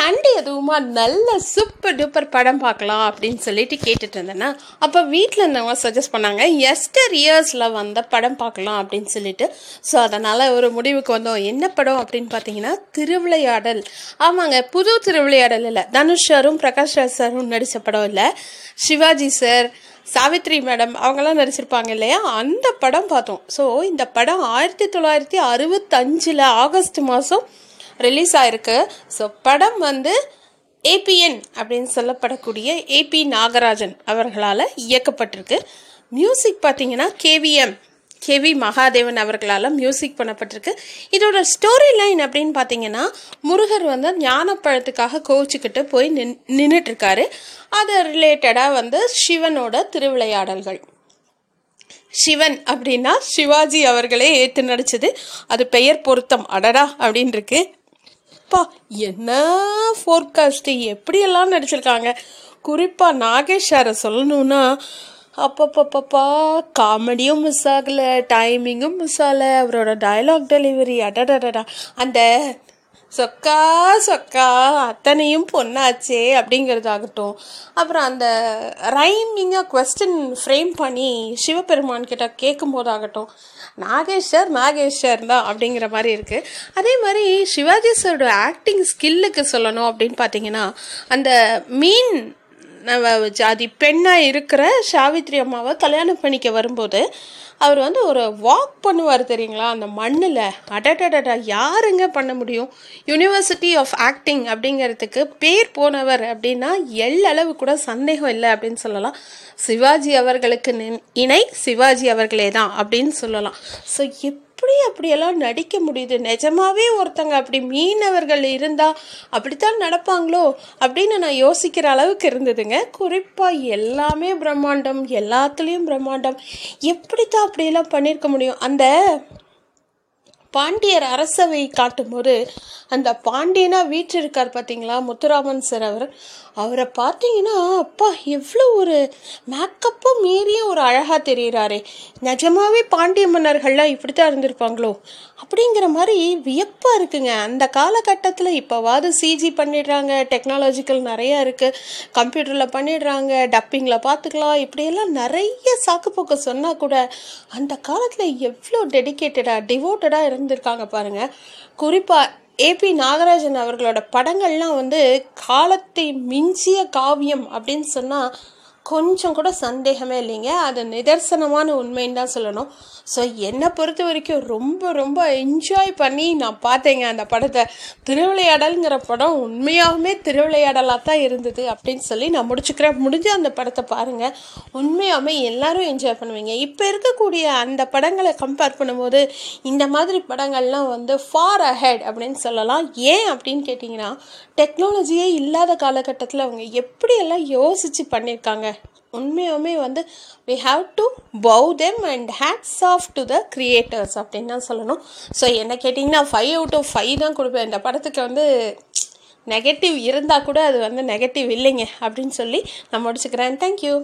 Sunday எதுவுமா நல்ல super duper படம் பார்க்கலாம் அப்படின்னு சொல்லிட்டு கேட்டுட்டு இருந்தேன்னா அப்போ வீட்டில் இருந்தவங்க சஜஸ்ட் பண்ணாங்க எஸ்டர் இயர்ஸில் வந்த படம் பார்க்கலாம் அப்படின்னு சொல்லிட்டு. ஸோ அதனால் ஒரு முடிவுக்கு வந்தோம். என்ன படம் அப்படின்னு பார்த்தீங்கன்னா திருவிளையாடல் ஆமாங்க புது திருவிளையாடல் இல்லை. தனுஷ் சாரும் பிரகாஷ் ராஜ் சாரும் நடித்த படம் இல்லை. சிவாஜி சார் சாவித்ரி மேடம் அவங்கெல்லாம் நடிச்சிருப்பாங்க இல்லையா? அந்த படம் பார்த்தோம். ஸோ இந்த படம் ஆயிரத்தி தொள்ளாயிரத்தி அறுபத்தஞ்சில் ஆகஸ்ட் மாதம் ரிலீஸ் ஆயிருக்கு. ஸோ படம் வந்து ஏபிஎன் அப்படின்னு சொல்லப்படக்கூடிய ஏபி நாகராஜன் அவர்களால் இயக்கப்பட்டிருக்கு. மியூசிக் பார்த்தீங்கன்னா K V M K V Mahadevan அவர்களால் மியூசிக் பண்ணப்பட்டிருக்கு. இதோட ஸ்டோரி லைன் அப்படின்னு பார்த்தீங்கன்னா முருகர் வந்து ஞானப்பழத்துக்காக கோவிச்சுக்கிட்டு போய் நின் நின்றுட்டுருக்காரு அது ரிலேட்டடாக வந்து சிவனோட திருவிளையாடல்கள். சிவன் அப்படின்னா சிவாஜி அவர்களே ஏற்று நடிச்சது. அது பெயர் பொருத்தம். அடடா! அப்படின்னு இருக்கு அப்பா என்ன ஃபோர்காஸ்ட்டு எப்படியெல்லாம் நடிச்சிருக்காங்க? குறிப்பாக நாகேஷ் சாரை சொல்லணும்னா அப்பப்பப்பப்பா காமெடியும் மிஸ் ஆகலை டைமிங்கும் மிஸ் ஆகலை அவரோட டயலாக் டெலிவரி அடடடடா. அந்த சொக்கா சொக்கா அத்தனையும் பொண்ணாச்சே அப்படிங்கிறதாகட்டும். அப்புறம் அந்த ரைமிங்காக கொஸ்டின் ஃப்ரேம் பண்ணி சிவபெருமான் கிட்ட கேட்கும் போதாகட்டும் நாகேஸ்வர் நாகேஸ்வர் தான் அப்படிங்கிற மாதிரி இருக்குது அதே மாதிரி சிவாஜி சாரோட ஆக்டிங் ஸ்கில்லுக்கு சொல்லணும் அப்படின்னு பார்த்தீங்கன்னா அந்த மீன் ஜாதி பெண்ணாக இருக்கிற சாவித்ரி அம்மாவை கல்யாணம் பண்ணிக்க வரும்போது அவர் வந்து ஒரு வாக் பண்ணுவார் தெரியுங்களா? அந்த மண்ணில். அடடடடா யாருங்க பண்ண முடியும்? யூனிவர்சிட்டி ஆஃப் ஆக்டிங் அப்படிங்கிறதுக்கு பேர் போனவர் அப்படின்னா எள்ளளவு கூட சந்தேகம் இல்லை அப்படின்னு சொல்லலாம். சிவாஜி அவர்களுக்கு இணை சிவாஜி அவர்களே தான் அப்படின்னு சொல்லலாம். ஸோ எப்படி அப்படியெல்லாம் நடிக்க முடியுது? நிஜமாவே ஒருத்தங்க அப்படி மீனவர்கள் இருந்தால் அப்படித்தான் நடப்பாங்களோ அப்படின்னு நான் யோசிக்கிற அளவுக்கு இருந்ததுங்க. குறிப்பாக எல்லாமே பிரம்மாண்டம் எல்லாத்துலேயும் பிரம்மாண்டம். எப்படித்தான் அப்படியெல்லாம் பண்ணியிருக்க முடியும். அந்த பாண்டியர் அரசவை காட்டும்போது அந்த பாண்டியனா வீற்றிருக்கார் பார்த்தீங்களா? முத்துராமன் சார் அவர். அவரை பார்த்தீங்கன்னா அப்பா எவ்வளோ ஒரு மேக்கப்பும் மீறிய ஒரு அழகாக தெரிகிறாரே நிஜமாவே பாண்டிய மன்னர்கள்லாம் இப்படி தான் இருந்திருப்பாங்களோ? அப்படிங்கிற மாதிரி வியப்பாக இருக்குங்க. அந்த காலகட்டத்தில் இப்போவாது சிஜி பண்ணிடுறாங்க டெக்னாலஜிக்கல் நிறையா இருக்குது கம்ப்யூட்டரில் பண்ணிடுறாங்க டப்பிங்கில் பார்த்துக்கலாம். இப்படியெல்லாம் நிறைய சாக்குப்போக்கு சொன்னால் கூட அந்த காலத்தில் எவ்வளோ டெடிக்கேட்டடாக டிவோட்டடாக இருந்திருக்காங்க பாருங்கள் குறிப்பாக ஏபி நாகராஜன் அவர்களோட படங்கள்லாம் வந்து காலத்தை மிஞ்சிய காவியம் அப்படின்னு சொன்னால் கொஞ்சம் கூட சந்தேகமே இல்லைங்க. அது நிதர்சனமான உண்மைன்னு தான் சொல்லணும். ஸோ என்னை பொறுத்த வரைக்கும் ரொம்ப ரொம்ப என்ஜாய் பண்ணி நான் பார்த்தேங்க அந்த படத்தை. திருவிளையாடல்ங்கிற படம் உண்மையாகவுமே திருவிளையாடலாக தான் இருந்தது அப்படின்னு சொல்லி நான் முடிச்சுக்கிறேன். முடிஞ்ச அந்த படத்தை பாருங்கள் உண்மையாகவே எல்லாரும் என்ஜாய் பண்ணுவீங்க. இப்போ இருக்கக்கூடிய அந்த படங்களை கம்பேர் பண்ணும்போது இந்த மாதிரி படங்கள்லாம் வந்து ஃபார் அஹெட் அப்படின்னு சொல்லலாம். ஏன் அப்படின்னு கேட்டிங்கன்னா டெக்னாலஜியே இல்லாத காலகட்டத்தில் அவங்க எப்படியெல்லாம் யோசித்து பண்ணியிருக்காங்க? உண்மையுமே வந்து we have to bow them and hats off to the creators அப்படின்னு தான் சொல்லணும். ஸோ என்ன கேட்டிங்கன்னா ஃபைவ் அவுட் ஆஃப் ஃபைவ் தான் கொடுப்பேன். இந்த படத்துக்கு வந்து நெகட்டிவ் இருந்தால் கூட அது வந்து நெகட்டிவ் இல்லைங்க அப்படின்னு சொல்லி நான் முடிச்சுக்கிறேன். தேங்க்யூ